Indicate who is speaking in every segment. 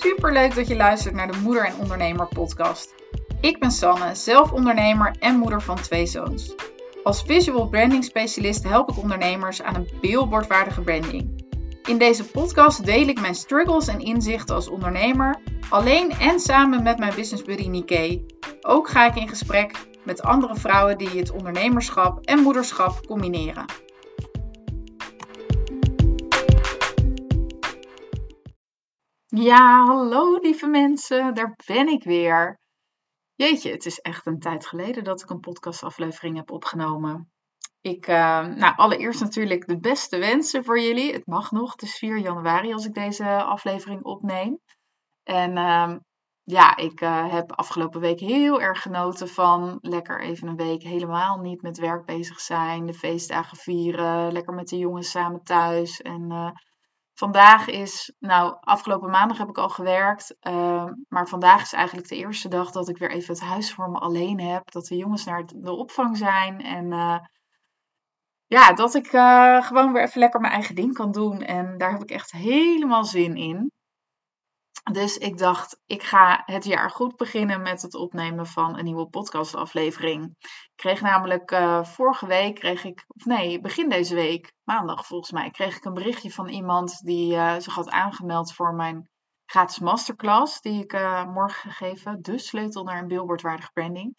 Speaker 1: Super leuk dat je luistert naar de Moeder en Ondernemer podcast. Ik ben Sanne, zelf ondernemer en moeder van twee zoons. Als visual branding specialist help ik ondernemers aan een billboardwaardige branding. In deze podcast deel ik mijn struggles en inzichten als ondernemer, alleen en samen met mijn business buddy Nike. Ook ga ik in gesprek met andere vrouwen die het ondernemerschap en moederschap combineren. Ja, hallo lieve mensen, daar ben ik weer. Jeetje, het is echt een tijd geleden dat ik een podcastaflevering heb opgenomen. Ik, uh, nou, allereerst natuurlijk de beste wensen voor jullie. Het mag nog, het is 4 januari als ik deze aflevering opneem. En uh, ja, ik uh, heb afgelopen week heel erg genoten van lekker even een week helemaal niet met werk bezig zijn. De feestdagen vieren, lekker met de jongens samen thuis. En eh, vandaag is, nou, afgelopen maandag heb ik al gewerkt. Uh, maar vandaag is eigenlijk de eerste dag dat ik weer even het huis voor me alleen heb. Dat de jongens naar de opvang zijn. En uh, ja, dat ik uh, gewoon weer even lekker mijn eigen ding kan doen. En daar heb ik echt helemaal zin in. Dus ik dacht, ik ga het jaar goed beginnen met het opnemen van een nieuwe podcastaflevering. Ik kreeg namelijk uh, vorige week, kreeg ik, of nee, begin deze week, maandag volgens mij, kreeg ik een berichtje van iemand die uh, zich had aangemeld voor mijn gratis masterclass, die ik uh, morgen ga geven. De sleutel naar een billboardwaardige branding.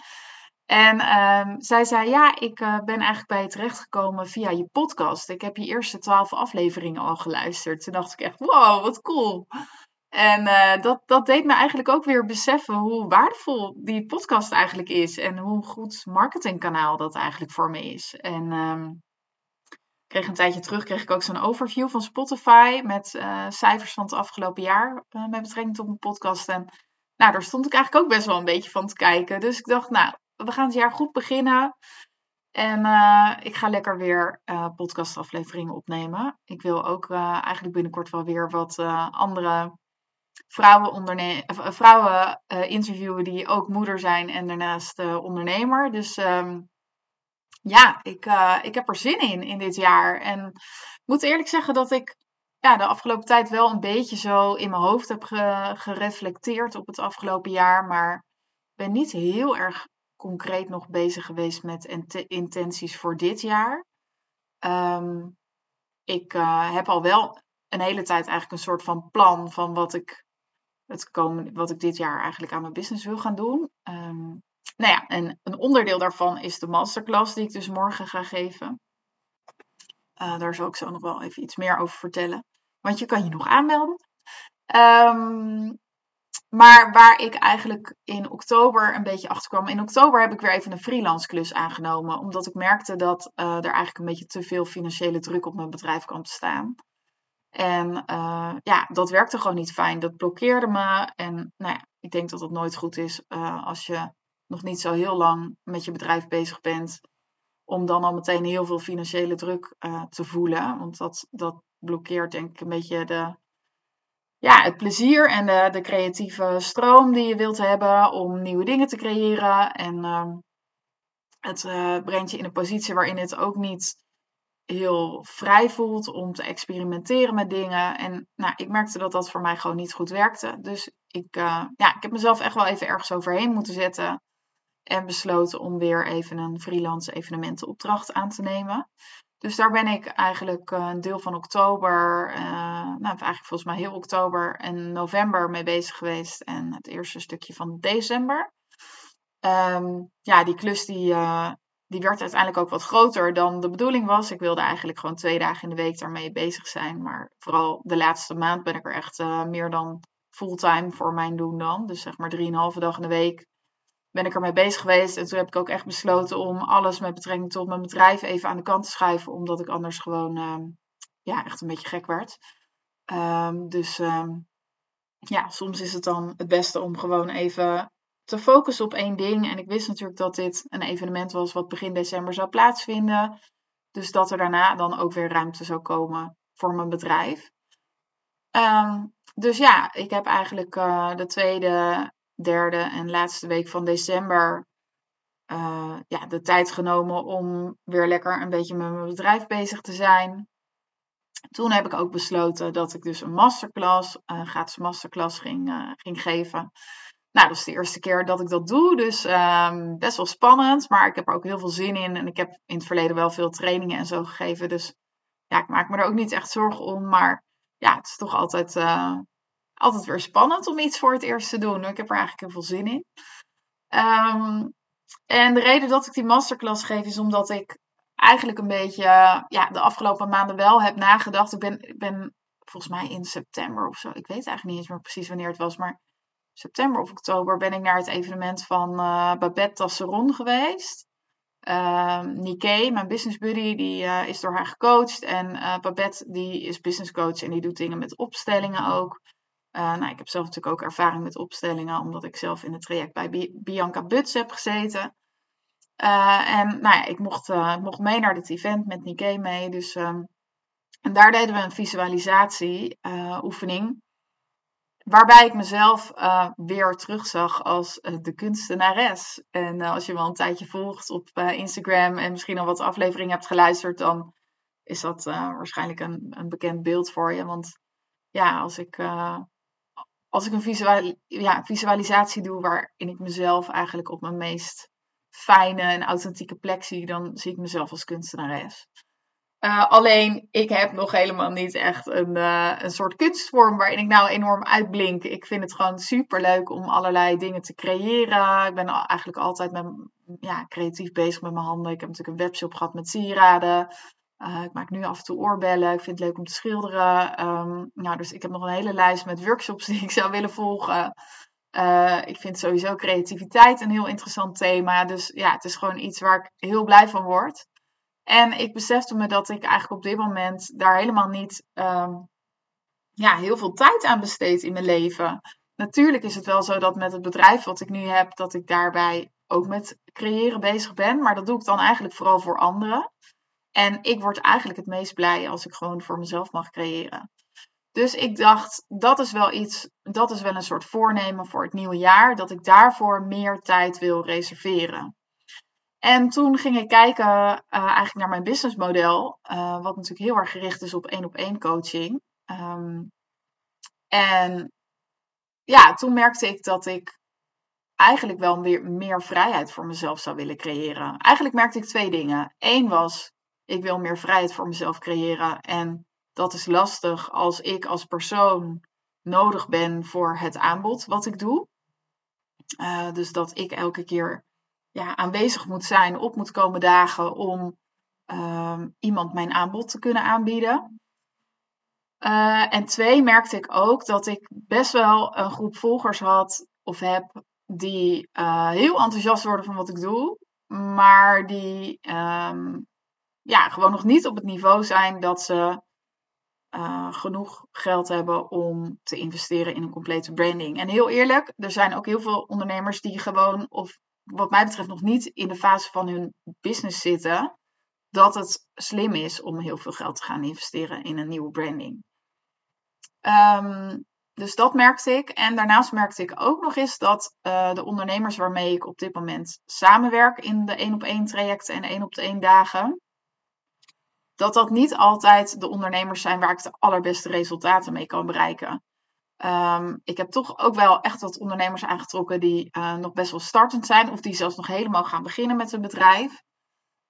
Speaker 1: En um, zij zei, ja, ik ben eigenlijk bij je terechtgekomen via je podcast. Ik heb je eerste twaalf afleveringen al geluisterd. Toen dacht ik echt, wow, wat cool. En uh, dat, dat deed me eigenlijk ook weer beseffen hoe waardevol die podcast eigenlijk is. En hoe goed marketingkanaal dat eigenlijk voor me is. En um, kreeg een tijdje terug kreeg ik ook zo'n overview van Spotify met uh, cijfers van het afgelopen jaar uh, met betrekking tot mijn podcast. En nou, daar stond ik eigenlijk ook best wel een beetje van te kijken. Dus ik dacht, nou, we gaan het jaar goed beginnen. En ik ga lekker weer podcastafleveringen opnemen. Ik wil ook eigenlijk binnenkort wel weer wat andere vrouwen, onderne vrouwen interviewen die ook moeder zijn en daarnaast ondernemer. Dus um, ja, ik, ik heb er zin in in dit jaar. En ik moet eerlijk zeggen dat ik ja, de afgelopen tijd wel een beetje zo in mijn hoofd heb ge gereflecteerd op het afgelopen jaar. Maar ben niet heel erg concreet nog bezig geweest met intenties voor dit jaar. Um, ik heb al wel een hele tijd eigenlijk een soort van plan van wat ik, het komen, wat ik dit jaar eigenlijk aan mijn business wil gaan doen. Um, nou ja, en een onderdeel daarvan is de masterclass die ik dus morgen ga geven. Uh, daar zal ik zo nog wel even iets meer over vertellen. Want je kan je nog aanmelden. Um, maar waar ik eigenlijk in oktober een beetje achter kwam. In oktober heb ik weer even een freelance klus aangenomen. Omdat ik merkte dat uh, er eigenlijk een beetje te veel financiële druk op mijn bedrijf kwam te staan. En uh, ja, dat werkte gewoon niet fijn. Dat blokkeerde me. En nou ja, ik denk dat het nooit goed is uh, als je nog niet zo heel lang met je bedrijf bezig bent. Om dan al meteen heel veel financiële druk te voelen. Want dat, dat blokkeert denk ik een beetje de, ja, het plezier en de, creatieve stroom die je wilt hebben om nieuwe dingen te creëren. En uh, het brengt je in een positie waarin het ook niet heel vrij voelt om te experimenteren met dingen. En nou, ik merkte dat dat voor mij gewoon niet goed werkte. Dus ik, uh, ja, ik heb mezelf echt wel even ergens overheen moeten zetten. En besloten om weer even een freelance evenementenopdracht aan te nemen. Dus daar ben ik eigenlijk eh, een deel van oktober, uh, nou eigenlijk volgens mij heel oktober en november mee bezig geweest. En het eerste stukje van december. Um, ja, die klus die, die werd uiteindelijk ook wat groter dan de bedoeling was. Ik wilde eigenlijk gewoon twee dagen in de week daarmee bezig zijn. Maar vooral de laatste maand ben ik er echt meer dan fulltime voor mijn doen dan. Dus zeg maar drieënhalve dag in de week ben ik ermee bezig geweest. En toen heb ik ook echt besloten om alles met betrekking tot mijn bedrijf even aan de kant te schuiven. Omdat ik anders gewoon um, ja, echt een beetje gek werd. Um, dus um, ja, soms is het dan het beste om gewoon even te focussen op één ding. En ik wist natuurlijk dat dit een evenement was wat begin december zou plaatsvinden. Dus dat er daarna dan ook weer ruimte zou komen voor mijn bedrijf. dus ja, ik heb eigenlijk uh, de tweede derde en laatste week van december uh, ja, de tijd genomen om weer lekker een beetje met mijn bedrijf bezig te zijn. Toen heb ik ook besloten dat ik dus een masterclass, een gratis masterclass ging, uh, ging geven. Nou, dat is de eerste keer dat ik dat doe, dus um, best wel spannend, maar ik heb er ook heel veel zin in. En ik heb in het verleden wel veel trainingen en zo gegeven, dus ja, ik maak me er ook niet echt zorgen om. Maar ja, het is toch altijd, uh, altijd weer spannend om iets voor het eerst te doen. Ik heb er eigenlijk heel veel zin in. Um, en de reden dat ik die masterclass geef is omdat ik eigenlijk een beetje ja, de afgelopen maanden wel heb nagedacht. Ik ben, ik ben volgens mij in september of zo. Ik weet eigenlijk niet eens meer precies wanneer het was. Maar september of oktober ben ik naar het evenement van uh, Babette Tasseron geweest. Uh, Nike, mijn business buddy, die uh, is door haar gecoacht. En uh, Babette, die is business coach en die doet dingen met opstellingen ook. nou, ik heb zelf natuurlijk ook ervaring met opstellingen, omdat ik zelf in het traject bij Bianca Buts heb gezeten. En nou ja, ik mocht, mocht mee naar dit event met Nike mee. Dus, uh, en daar deden we een visualisatie oefening. Waarbij ik mezelf weer terugzag als de kunstenares. En als je me al een tijdje volgt op Instagram en misschien al wat afleveringen hebt geluisterd, dan is dat waarschijnlijk een, een bekend beeld voor je. Want ja, als ik, als ik een visual, ja, visualisatie doe waarin ik mezelf eigenlijk op mijn meest fijne en authentieke plek zie, dan zie ik mezelf als kunstenares. Uh, alleen, ik heb nog helemaal niet echt een, uh, een soort kunstvorm waarin ik nou enorm uitblink. Ik vind het gewoon super leuk om allerlei dingen te creëren. Ik ben eigenlijk altijd met, ja, creatief bezig met mijn handen. Ik heb natuurlijk een webshop gehad met sieraden. Uh, ik maak nu af en toe oorbellen. Ik vind het leuk om te schilderen. Um, nou, dus ik heb nog een hele lijst met workshops die ik zou willen volgen. Ik vind sowieso creativiteit een heel interessant thema. Dus ja, het is gewoon iets waar ik heel blij van word. En ik besefte me dat ik eigenlijk op dit moment daar helemaal niet um, ja, heel veel tijd aan besteed in mijn leven. Natuurlijk is het wel zo dat met het bedrijf wat ik nu heb, dat ik daarbij ook met creëren bezig ben. Maar dat doe ik dan eigenlijk vooral voor anderen. En ik word eigenlijk het meest blij als ik gewoon voor mezelf mag creëren. Dus ik dacht, dat is wel iets, dat is wel een soort voornemen voor het nieuwe jaar, dat ik daarvoor meer tijd wil reserveren. En toen ging ik kijken uh, eigenlijk naar mijn businessmodel, uh, wat natuurlijk heel erg gericht is op één op één coaching. Um, en ja, toen merkte ik dat ik eigenlijk wel weer meer vrijheid voor mezelf zou willen creëren. Eigenlijk merkte ik twee dingen. Eén was, ik wil meer vrijheid voor mezelf creëren en dat is lastig als ik als persoon nodig ben voor het aanbod wat ik doe. Uh, dus dat ik elke keer ja, aanwezig moet zijn, op moet komen dagen om uh, iemand mijn aanbod te kunnen aanbieden. Uh, en twee, merkte ik ook dat ik best wel een groep volgers had of heb die uh, heel enthousiast worden van wat ik doe, maar die um, ja, gewoon nog niet op het niveau zijn dat ze uh, genoeg geld hebben om te investeren in een complete branding. En heel eerlijk, er zijn ook heel veel ondernemers die gewoon, of wat mij betreft, nog niet in de fase van hun business zitten, dat het slim is om heel veel geld te gaan investeren in een nieuwe branding. Um, dus dat merkte ik. En daarnaast merkte ik ook nog eens dat uh, de ondernemers waarmee ik op dit moment samenwerk in de één op één trajecten en één op de één dagen, dat dat niet altijd de ondernemers zijn waar ik de allerbeste resultaten mee kan bereiken. Um, ik heb toch ook wel echt wat ondernemers aangetrokken die uh, nog best wel startend zijn of die zelfs nog helemaal gaan beginnen met een bedrijf.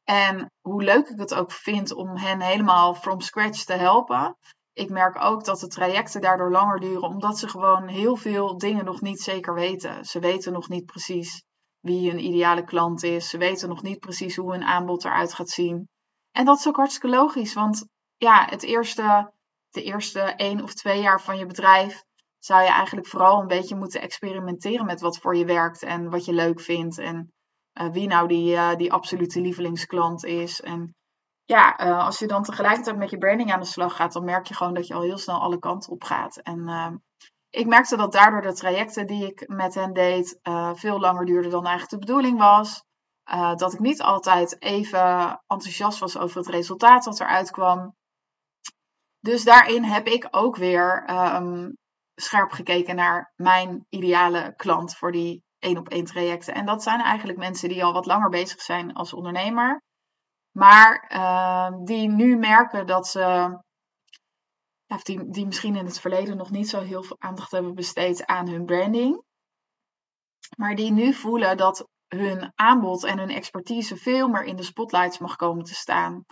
Speaker 1: En hoe leuk ik het ook vind om hen helemaal from scratch te helpen. Ik merk ook dat de trajecten daardoor langer duren, omdat ze gewoon heel veel dingen nog niet zeker weten. Ze weten nog niet precies wie hun ideale klant is. Ze weten nog niet precies hoe hun aanbod eruit gaat zien. En dat is ook hartstikke logisch, want ja, het eerste, de eerste één of twee jaar van je bedrijf zou je eigenlijk vooral een beetje moeten experimenteren met wat voor je werkt en wat je leuk vindt en uh, wie nou die, uh, die absolute lievelingsklant is. En ja, uh, als je dan tegelijkertijd met je branding aan de slag gaat, dan merk je gewoon dat je al heel snel alle kanten op gaat. En ik merkte dat daardoor de trajecten die ik met hen deed veel langer duurden dan eigenlijk de bedoeling was. Dat ik niet altijd even enthousiast was over het resultaat dat eruit kwam. Dus daarin heb ik ook weer um, scherp gekeken naar mijn ideale klant voor die één op één trajecten. En dat zijn eigenlijk mensen die al wat langer bezig zijn als ondernemer. Maar uh, die nu merken dat ze ja, die, die misschien in het verleden nog niet zo heel veel aandacht hebben besteed aan hun branding. Maar die nu voelen dat hun aanbod en hun expertise veel meer in de spotlights mag komen te staan.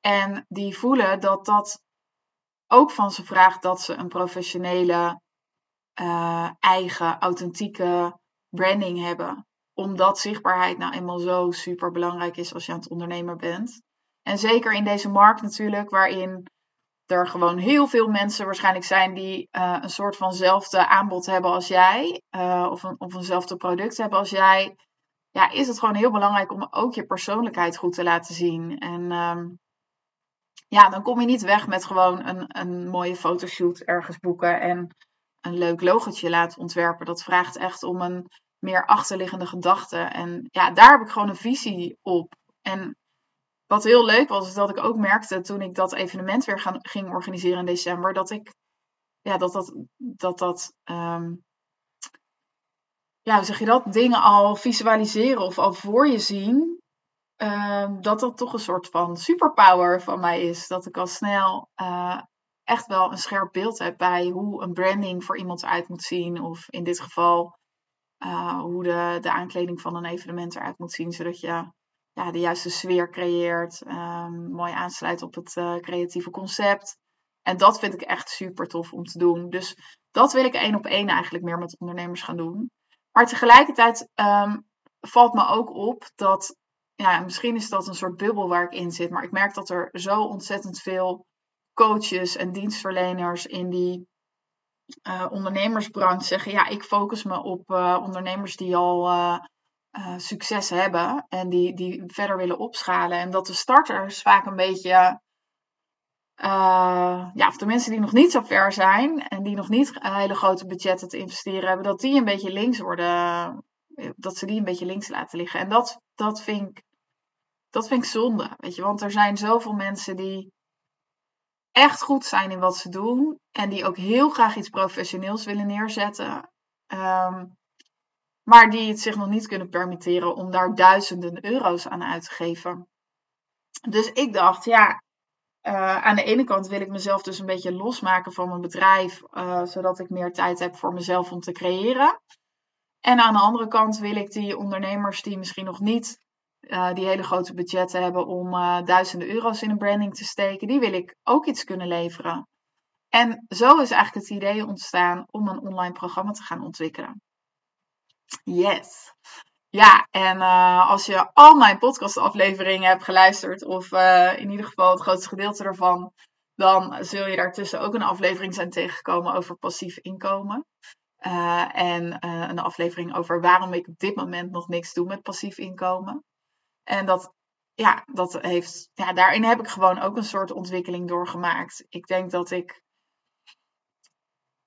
Speaker 1: En die voelen dat dat ook van ze vraagt dat ze een professionele, uh, eigen, authentieke branding hebben. Omdat zichtbaarheid nou eenmaal zo super belangrijk is als je aan het ondernemer bent. En zeker in deze markt natuurlijk, waarin er gewoon heel veel mensen waarschijnlijk zijn die uh, een soort vanzelfde aanbod hebben als jij, uh, of, een, of eenzelfde product hebben als jij, ja, is het gewoon heel belangrijk om ook je persoonlijkheid goed te laten zien. En um, ja, dan kom je niet weg met gewoon een, een mooie fotoshoot ergens boeken en een leuk logotje laten ontwerpen. Dat vraagt echt om een meer achterliggende gedachte. En ja, daar heb ik gewoon een visie op. En wat heel leuk was, is dat ik ook merkte toen ik dat evenement weer gaan, ging organiseren in december, dat ik, ja, dat dat, dat, dat um, ja, hoe zeg je dat, dingen al visualiseren of al voor je zien, um, dat dat toch een soort van superpower van mij is. Dat ik al snel uh, echt wel een scherp beeld heb bij hoe een branding voor iemand eruit moet zien. Of in dit geval uh, hoe de, de aankleding van een evenement eruit moet zien, zodat je ja, de juiste sfeer creëert, um, mooi aansluit op het uh, creatieve concept. En dat vind ik echt super tof om te doen. Dus dat wil ik één op één eigenlijk meer met ondernemers gaan doen. Maar tegelijkertijd um, valt me ook op dat, ja, misschien is dat een soort bubbel waar ik in zit, maar ik merk dat er zo ontzettend veel coaches en dienstverleners in die uh, ondernemersbranche zeggen: ja, ik focus me op uh, ondernemers die al uh, succes hebben en die, die verder willen opschalen. En dat de starters vaak een beetje. ja, of de mensen die nog niet zo ver zijn en die nog niet hele grote budgetten te investeren hebben, dat die een beetje links worden. Dat ze die een beetje links laten liggen. En dat, dat, vind, ik, dat vind ik zonde. Weet je, want er zijn zoveel mensen die echt goed zijn in wat ze doen. En die ook heel graag iets professioneels willen neerzetten. Um, maar die het zich nog niet kunnen permitteren om daar duizenden euro's aan uit te geven. Dus ik dacht, ja, uh, aan de ene kant wil ik mezelf dus een beetje losmaken van mijn bedrijf, uh, zodat ik meer tijd heb voor mezelf om te creëren. En aan de andere kant wil ik die ondernemers die misschien nog niet uh, die hele grote budgetten hebben om uh, duizenden euro's in een branding te steken, die wil ik ook iets kunnen leveren. En zo is eigenlijk het idee ontstaan om een online programma te gaan ontwikkelen. Yes. Ja, en uh, als je al mijn podcastafleveringen hebt geluisterd, of in ieder geval het grootste gedeelte ervan, dan zul je daartussen ook een aflevering zijn tegengekomen over passief inkomen. en een aflevering over waarom ik op dit moment nog niks doe met passief inkomen. En dat, ja, dat heeft, ja, daarin heb ik gewoon ook een soort ontwikkeling doorgemaakt. Ik denk dat ik,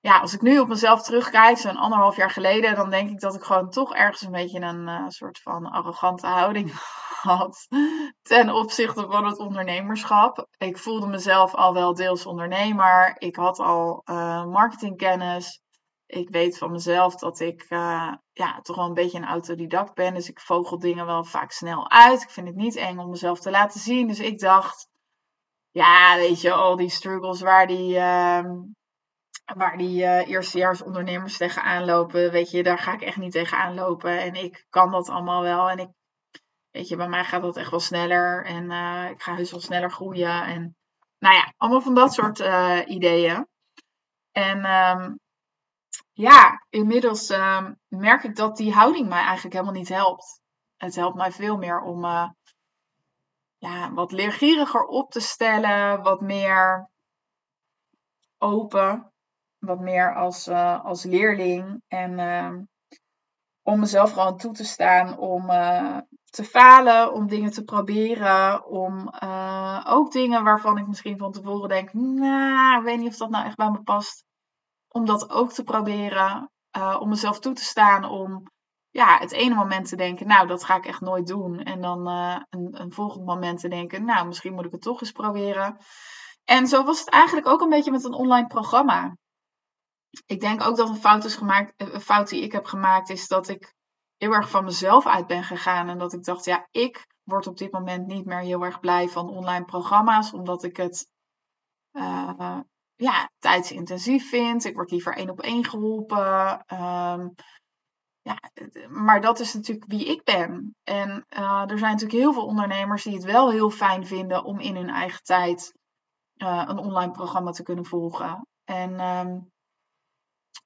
Speaker 1: ja, als ik nu op mezelf terugkijk, zo'n anderhalf jaar geleden, dan denk ik dat ik gewoon toch ergens een beetje een uh, soort van arrogante houding had ten opzichte van het ondernemerschap. Ik voelde mezelf al wel deels ondernemer. Ik had al uh, marketingkennis ik weet van mezelf dat ik uh, ja, toch wel een beetje een autodidact ben. Dus ik vogel dingen wel vaak snel uit. Ik vind het niet eng om mezelf te laten zien. Dus ik dacht, ja, weet je, al die struggles waar die, uh, waar die uh, eerstejaars ondernemers tegenaan lopen, weet je, daar ga ik echt niet tegenaan lopen. En ik kan dat allemaal wel. En ik, weet je, bij mij gaat dat echt wel sneller. En uh, ik ga heus wel sneller groeien. En nou ja, allemaal van dat soort ideeën. En um, ja, inmiddels uh, merk ik dat die houding mij eigenlijk helemaal niet helpt. Het helpt mij veel meer om uh, ja, wat leergieriger op te stellen, wat meer open, wat meer als, uh, als leerling. En ehm, om mezelf gewoon toe te staan om eh, te falen, om dingen te proberen, om ook dingen waarvan ik misschien van tevoren denk, nou, ik weet niet of dat nou echt bij me past om dat ook te proberen. Uh, om mezelf toe te staan om ja, het ene moment te denken, nou, dat ga ik echt nooit doen. En dan uh, een, een volgend moment te denken, nou, misschien moet ik het toch eens proberen. En zo was het eigenlijk ook een beetje met een online programma. Ik denk ook dat een fout is gemaakt, een fout die ik heb gemaakt, is dat ik heel erg van mezelf uit ben gegaan. En dat ik dacht, ja, ik word op dit moment niet meer heel erg blij van online programma's, omdat ik het ja, tijdsintensief vind. Ik word liever één op één geholpen. Ehm, ja, maar dat is natuurlijk wie ik ben. En uh, er zijn natuurlijk heel veel ondernemers die het wel heel fijn vinden om in hun eigen tijd uh, een online programma te kunnen volgen. En um,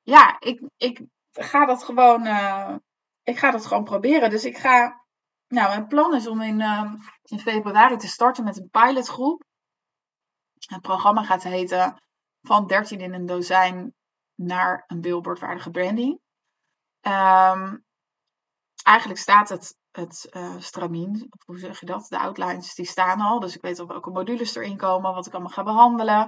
Speaker 1: ja, ik, ik ga dat gewoon, uh, ik ga dat gewoon proberen. Dus ik ga, nou, mijn plan is om in, in februari te starten met een pilotgroep. Het programma gaat heten van 13 in een dozijn naar een billboardwaardige branding. Um, eigenlijk staat het, het uh, stramien, hoe zeg je dat? De outlines die staan al. Dus ik weet op welke modules erin komen, wat ik allemaal ga behandelen.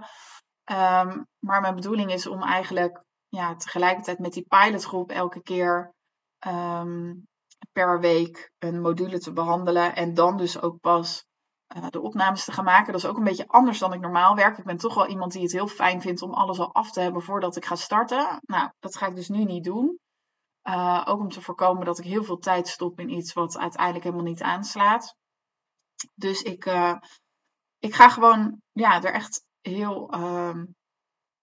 Speaker 1: Um, maar mijn bedoeling is om eigenlijk ja, tegelijkertijd met die pilotgroep elke keer um, per week een module te behandelen. En dan dus ook pas uh, de opnames te gaan maken. Dat is ook een beetje anders dan ik normaal werk. Ik ben toch wel iemand die het heel fijn vindt om alles al af te hebben voordat ik ga starten. Nou, dat ga ik dus nu niet doen. Uh, ook om te voorkomen dat ik heel veel tijd stop in iets wat uiteindelijk helemaal niet aanslaat. Dus ik, uh, ik ga gewoon ja, er echt heel, uh,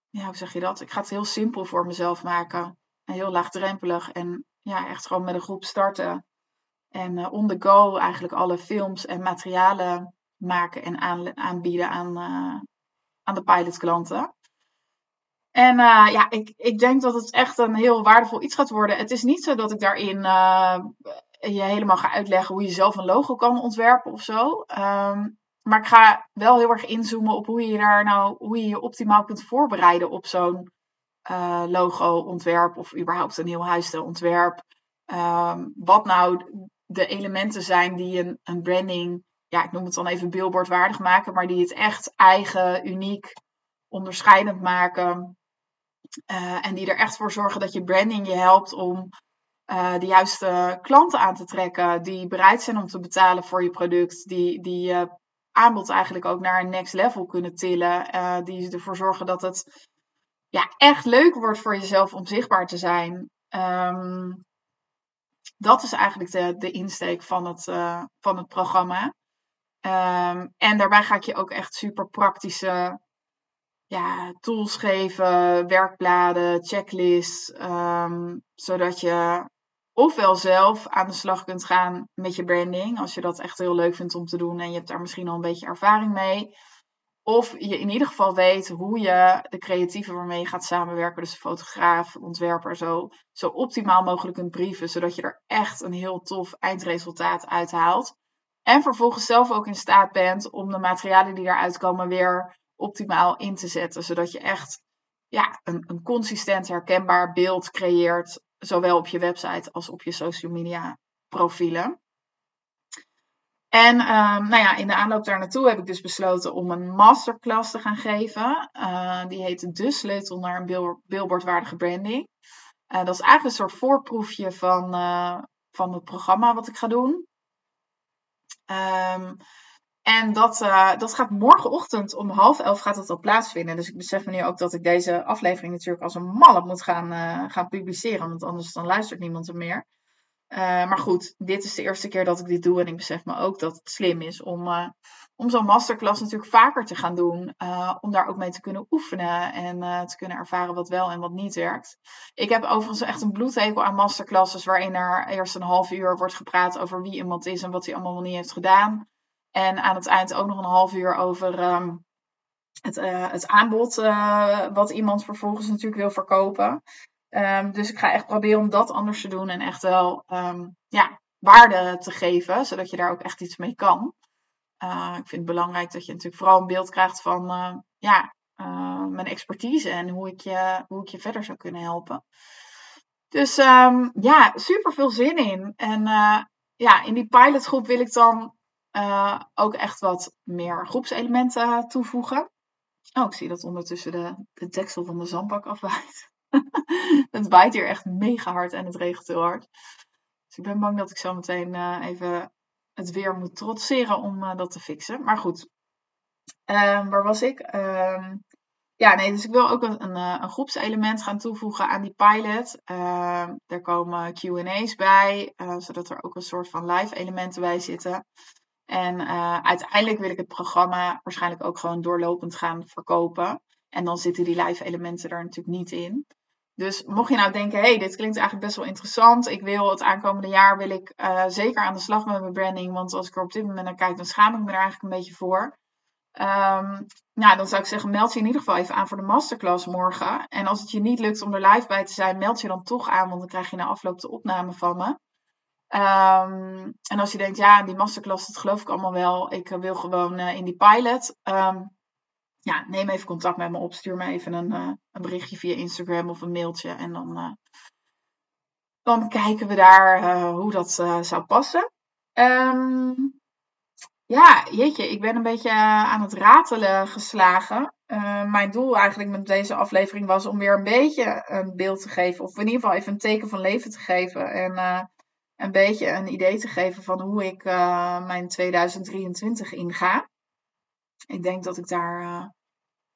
Speaker 1: ja, hoe zeg je dat? Ik ga het heel simpel voor mezelf maken. En heel laagdrempelig. En ja, echt gewoon met een groep starten. En on the go eigenlijk alle films en materialen maken en aan, aanbieden aan, aan de pilotklanten. En uh, ja, ik, ik denk dat het echt een heel waardevol iets gaat worden. Het is niet zo dat ik daarin uh, je helemaal ga uitleggen hoe je zelf een logo kan ontwerpen of zo. Um, maar ik ga wel heel erg inzoomen op hoe je daar nou, hoe je je optimaal kunt voorbereiden op zo'n uh, logo-ontwerp of überhaupt een heel huisstijlontwerp. Um, wat nou de elementen zijn die een, een branding, ja, ik noem het dan even billboardwaardig maken, maar die het echt eigen, uniek, onderscheidend maken. Uh, en die er echt voor zorgen dat je branding je helpt om uh, de juiste klanten aan te trekken. Die bereid zijn om te betalen voor je product. Die, die je aanbod eigenlijk ook naar een next level kunnen tillen. Uh, die ervoor zorgen dat het ja, echt leuk wordt voor jezelf om zichtbaar te zijn. Um, dat is eigenlijk de, de insteek van het, van het programma. Um, en daarbij ga ik je ook echt super praktische ja, tools geven, werkbladen, checklists, um, zodat je ofwel zelf aan de slag kunt gaan met je branding, als je dat echt heel leuk vindt om te doen en je hebt daar misschien al een beetje ervaring mee. Of je in ieder geval weet hoe je de creatieven waarmee je gaat samenwerken, dus fotograaf, ontwerper, zo, zo optimaal mogelijk kunt brieven, zodat je er echt een heel tof eindresultaat uithaalt. En vervolgens zelf ook in staat bent om de materialen die eruit komen weer optimaal in te zetten. Zodat je echt ja, een, een consistent herkenbaar beeld creëert. Zowel op je website als op je social media profielen. En um, nou ja, in de aanloop daar naartoe heb ik dus besloten om een masterclass te gaan geven. Uh, die heet De Sleutel naar een billboardwaardige branding. Uh, dat is eigenlijk een soort voorproefje van, uh, van het programma wat ik ga doen. Um, en dat, uh, dat gaat morgenochtend om half elf gaat het al plaatsvinden. Dus ik besef me nu ook dat ik deze aflevering natuurlijk als een malle moet gaan, uh, gaan publiceren. Want anders dan luistert niemand er meer. Uh, maar goed, dit is de eerste keer dat ik dit doe. En ik besef me ook dat het slim is om, om zo'n masterclass natuurlijk vaker te gaan doen. om daar ook mee te kunnen oefenen. En te kunnen ervaren wat wel en wat niet werkt. Ik heb overigens echt een bloedhekel aan masterclasses. Waarin er eerst een half uur wordt gepraat over wie iemand is en wat hij allemaal nog niet heeft gedaan. En aan het eind ook nog een half uur over um, het, uh, het, aanbod wat iemand vervolgens natuurlijk wil verkopen. Um, dus ik ga echt proberen om dat anders te doen en echt wel um, ja, waarde te geven, zodat je daar ook echt iets mee kan. Uh, ik vind het belangrijk dat je natuurlijk vooral een beeld krijgt van ja, mijn expertise en hoe ik, je, hoe ik je verder zou kunnen helpen. Dus ja, super veel zin in. En ja, in die pilotgroep wil ik dan ook echt wat meer groepselementen toevoegen. Oh, ik zie dat ondertussen de, de deksel van de zandbak afwaait. het waait hier echt mega hard en het regent heel hard. Dus ik ben bang dat ik zo meteen even het weer moet trotseren om uh, dat te fixen. Maar goed, ehm, waar was ik? Ehm, ja, nee, dus ik wil ook een, een, een groepselement gaan toevoegen aan die pilot. Uh, er komen QA's bij, uh, zodat er ook een soort van live elementen bij zitten. En uiteindelijk wil ik het programma waarschijnlijk ook gewoon doorlopend gaan verkopen. En dan zitten die live elementen er natuurlijk niet in. Dus mocht je nou denken, hey, dit klinkt eigenlijk best wel interessant. Ik wil het aankomende jaar wil ik uh, zeker aan de slag met mijn branding. Want als ik er op dit moment naar kijk, dan schaam ik me er eigenlijk een beetje voor. Um, nou, dan zou ik zeggen, meld je in ieder geval even aan voor de masterclass morgen. En als het je niet lukt om er live bij te zijn, meld je dan toch aan, want dan krijg je na afloop de opname van me. Um, en als je denkt, ja, die masterclass, dat geloof ik allemaal wel. Ik wil gewoon uh, in die pilot. Um, ja, neem even contact met me op. Stuur me even een, uh, een berichtje via Instagram of een mailtje. En dan, uh, dan kijken we daar uh, hoe dat zou passen. Um, ja, jeetje, ik ben een beetje aan het ratelen geslagen. mijn doel eigenlijk met deze aflevering was om weer een beetje een beeld te geven. Of in ieder geval even een teken van leven te geven. En een beetje een idee te geven van hoe ik mijn 2023 inga. Ik denk dat ik daar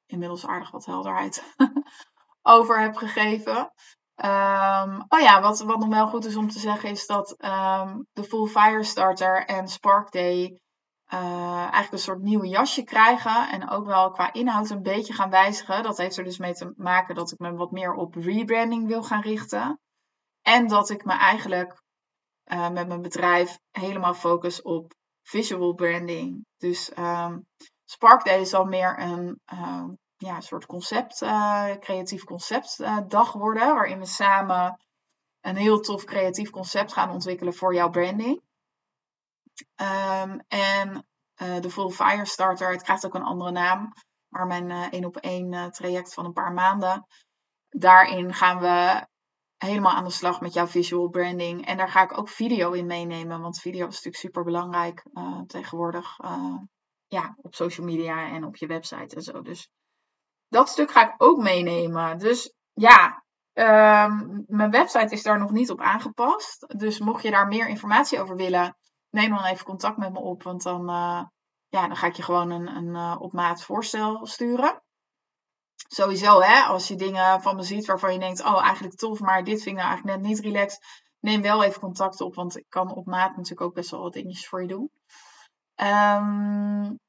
Speaker 1: inmiddels aardig wat helderheid over heb gegeven. Um, oh ja, wat, wat nog wel goed is om te zeggen is dat um, de Full Fire Starter en Spark Day uh, eigenlijk een soort nieuwe jasje krijgen. En ook wel qua inhoud een beetje gaan wijzigen. Dat heeft er dus mee te maken dat ik me wat meer op rebranding wil gaan richten. En dat ik me eigenlijk uh, met mijn bedrijf helemaal focus op visual branding. Dus um, Spark Day zal meer een ja, een soort concept, uh, creatief conceptdag uh, worden. Waarin we samen een heel tof creatief concept gaan ontwikkelen voor jouw branding. Um, en de Full Fire Starter, het krijgt ook een andere naam. Maar mijn één op één traject van een paar maanden. Daarin gaan we helemaal aan de slag met jouw visual branding. En daar ga ik ook video in meenemen. Want video is natuurlijk super belangrijk tegenwoordig. Ja, op social media en op je website en zo. Dus dat stuk ga ik ook meenemen. Dus ja, um, mijn website is daar nog niet op aangepast. Dus mocht je daar meer informatie over willen, neem dan even contact met me op. Want dan, uh, ja, dan ga ik je gewoon een, een uh, op maat voorstel sturen. Sowieso, hè, als je dingen van me ziet waarvan je denkt, oh eigenlijk tof, maar dit vind ik nou eigenlijk net niet relaxed. Neem wel even contact op, want ik kan op maat natuurlijk ook best wel wat dingetjes voor je doen. Um,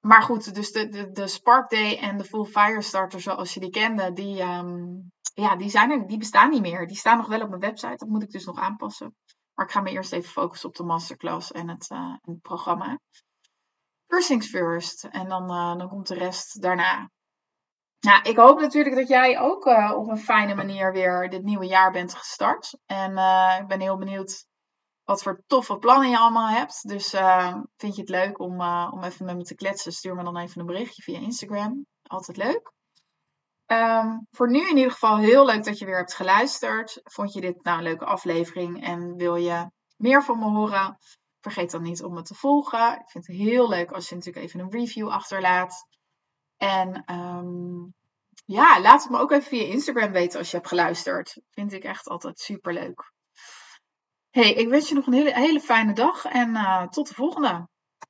Speaker 1: maar goed, dus de, de, de Spark Day en de Full Fire Starter zoals je die kende, die, um, ja, die, zijn die bestaan niet meer. Die staan nog wel op mijn website, dat moet ik dus nog aanpassen. Maar ik ga me eerst even focussen op de masterclass en het, uh, het programma. First things first. En dan, uh, dan komt de rest daarna. Nou, ik hoop natuurlijk dat jij ook uh, op een fijne manier weer dit nieuwe jaar bent gestart. En ik ben heel benieuwd wat voor toffe plannen je allemaal hebt. Dus uh, vind je het leuk om, uh, om even met me te kletsen? Stuur me dan even een berichtje via Instagram. Altijd leuk. Um, voor nu in ieder geval heel leuk dat je weer hebt geluisterd. Vond je dit nou een leuke aflevering en wil je meer van me horen? Vergeet dan niet om me te volgen. Ik vind het heel leuk als je natuurlijk even een review achterlaat. En um, ja, laat het me ook even via Instagram weten als je hebt geluisterd. Vind ik echt altijd super leuk. Hey, ik wens je nog een hele, hele fijne dag en uh, tot de volgende.